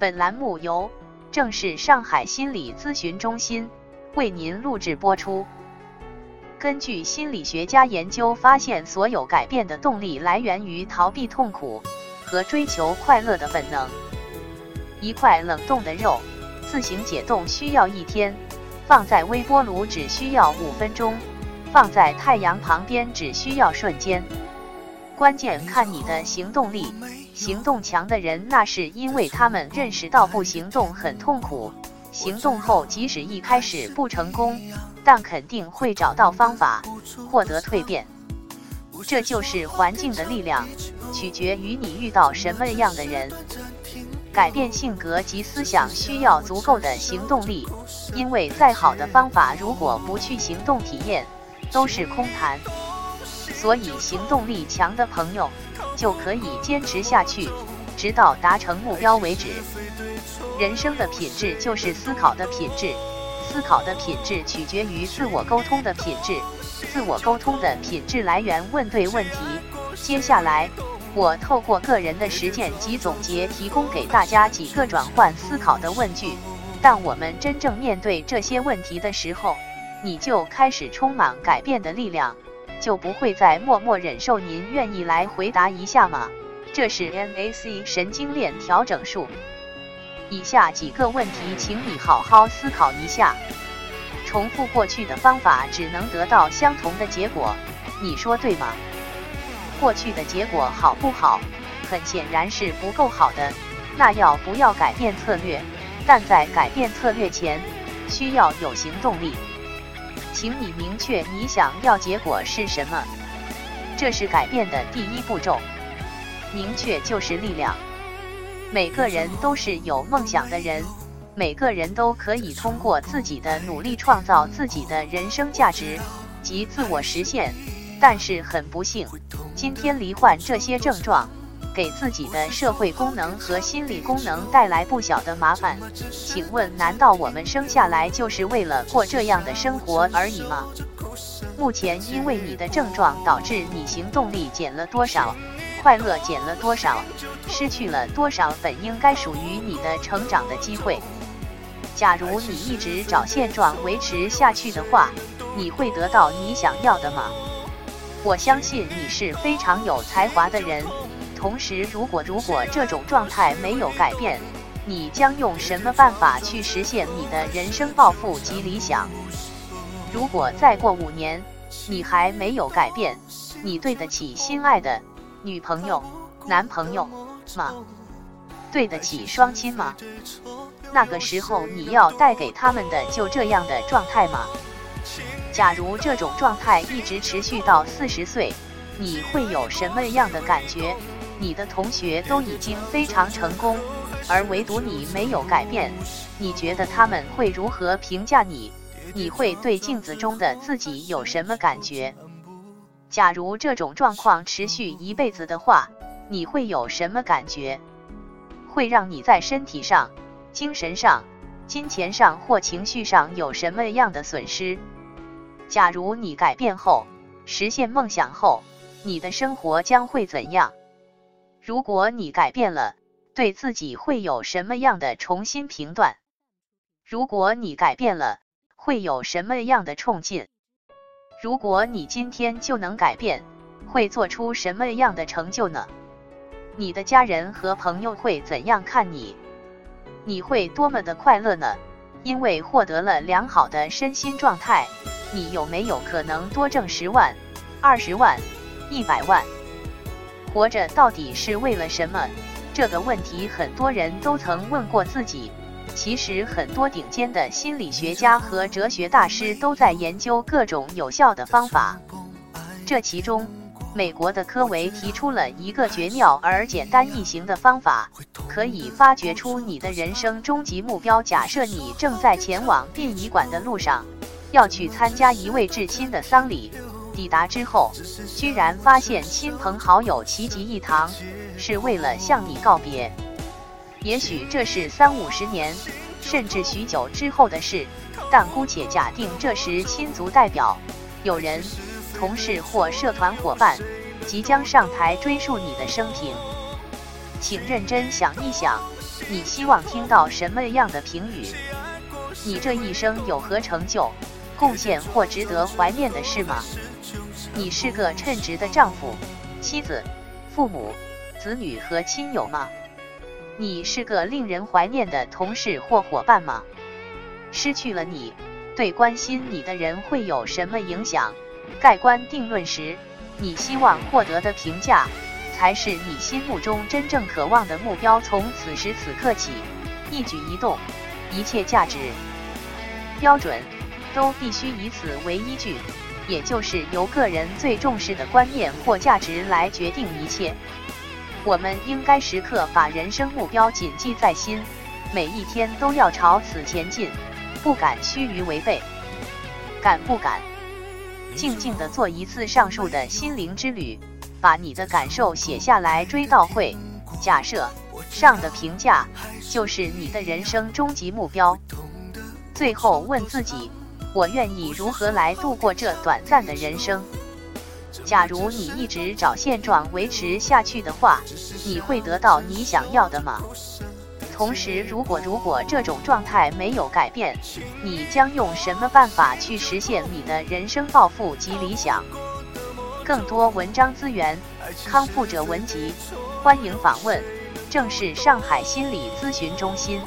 本栏目由正是上海心理咨询中心为您录制播出。根据心理学家研究发现，所有改变的动力来源于逃避痛苦和追求快乐的本能。一块冷冻的肉自行解冻需要一天，放在微波炉只需要五分钟，放在太阳旁边只需要瞬间。关键看你的行动力。行动强的人，那是因为他们认识到不行动很痛苦，行动后即使一开始不成功，但肯定会找到方法获得蜕变。这就是环境的力量，取决于你遇到什么样的人。改变性格及思想需要足够的行动力，因为再好的方法如果不去行动体验，都是空谈。所以行动力强的朋友。就可以坚持下去，直到达成目标为止。人生的品质就是思考的品质，思考的品质取决于自我沟通的品质，自我沟通的品质来源问对问题。接下来，我透过个人的实践及总结，提供给大家几个转换思考的问句。当我们真正面对这些问题的时候，你就开始充满改变的力量。就不会再默默忍受。您愿意来回答一下吗？这是 MAC 神经链调整术。以下几个问题，请你好好思考一下。重复过去的方法只能得到相同的结果，你说对吗？过去的结果好不好？很显然是不够好的。那要不要改变策略？但在改变策略前，需要有行动力。请你明确你想要结果是什么，这是改变的第一步骤。明确就是力量。每个人都是有梦想的人，每个人都可以通过自己的努力创造自己的人生价值及自我实现。但是很不幸，今天罹患这些症状。给自己的社会功能和心理功能带来不小的麻烦，请问，难道我们生下来就是为了过这样的生活而已吗？目前，因为你的症状导致你行动力减了多少，快乐减了多少，失去了多少本应该属于你的成长的机会？假如你一直找现状维持下去的话，你会得到你想要的吗？我相信你是非常有才华的人。同时，如果如果这种状态没有改变，你将用什么办法去实现你的人生抱负及理想？如果再过五年，你还没有改变，你对得起心爱的女朋友、男朋友吗？对得起双亲吗？那个时候你要带给他们的就这样的状态吗？假如这种状态一直持续到四十岁，你会有什么样的感觉？你的同学都已经非常成功，而唯独你没有改变，你觉得他们会如何评价你？你会对镜子中的自己有什么感觉？假如这种状况持续一辈子的话，你会有什么感觉？会让你在身体上、精神上、金钱上或情绪上有什么样的损失？假如你改变后，实现梦想后，你的生活将会怎样？如果你改变了，对自己会有什么样的重新评断？如果你改变了，会有什么样的冲劲？如果你今天就能改变，会做出什么样的成就呢？你的家人和朋友会怎样看你？你会多么的快乐呢？因为获得了良好的身心状态，你有没有可能多挣十万、二十万、一百万？活着到底是为了什么？这个问题很多人都曾问过自己。其实，很多顶尖的心理学家和哲学大师都在研究各种有效的方法。这其中，美国的科维提出了一个绝妙而简单易行的方法，可以发掘出你的人生终极目标。假设你正在前往殡仪馆的路上，要去参加一位至亲的丧礼。抵达之后，居然发现亲朋好友齐集一堂，是为了向你告别。也许这是三五十年，甚至许久之后的事，但姑且假定这时亲族代表、友人、同事或社团伙伴即将上台追溯你的生平。请认真想一想，你希望听到什么样的评语？你这一生有何成就、贡献或值得怀念的事吗？你是个称职的丈夫、妻子、父母、子女和亲友吗？你是个令人怀念的同事或伙伴吗？失去了你，对关心你的人会有什么影响？盖棺定论时，你希望获得的评价，才是你心目中真正渴望的目标。从此时此刻起，一举一动，一切价值标准，都必须以此为依据，也就是由个人最重视的观念或价值来决定一切。我们应该时刻把人生目标谨记在心，每一天都要朝此前进，不敢须臾违背。敢不敢？静静的做一次上述的心灵之旅，把你的感受写下来追悼会。假设上的评价就是你的人生终极目标。最后问自己：我愿意如何来度过这短暂的人生？假如你一直找现状维持下去的话，你会得到你想要的吗？同时，如果如果这种状态没有改变，你将用什么办法去实现你的人生抱负及理想？更多文章资源，康复者文集，欢迎访问正是上海心理咨询中心。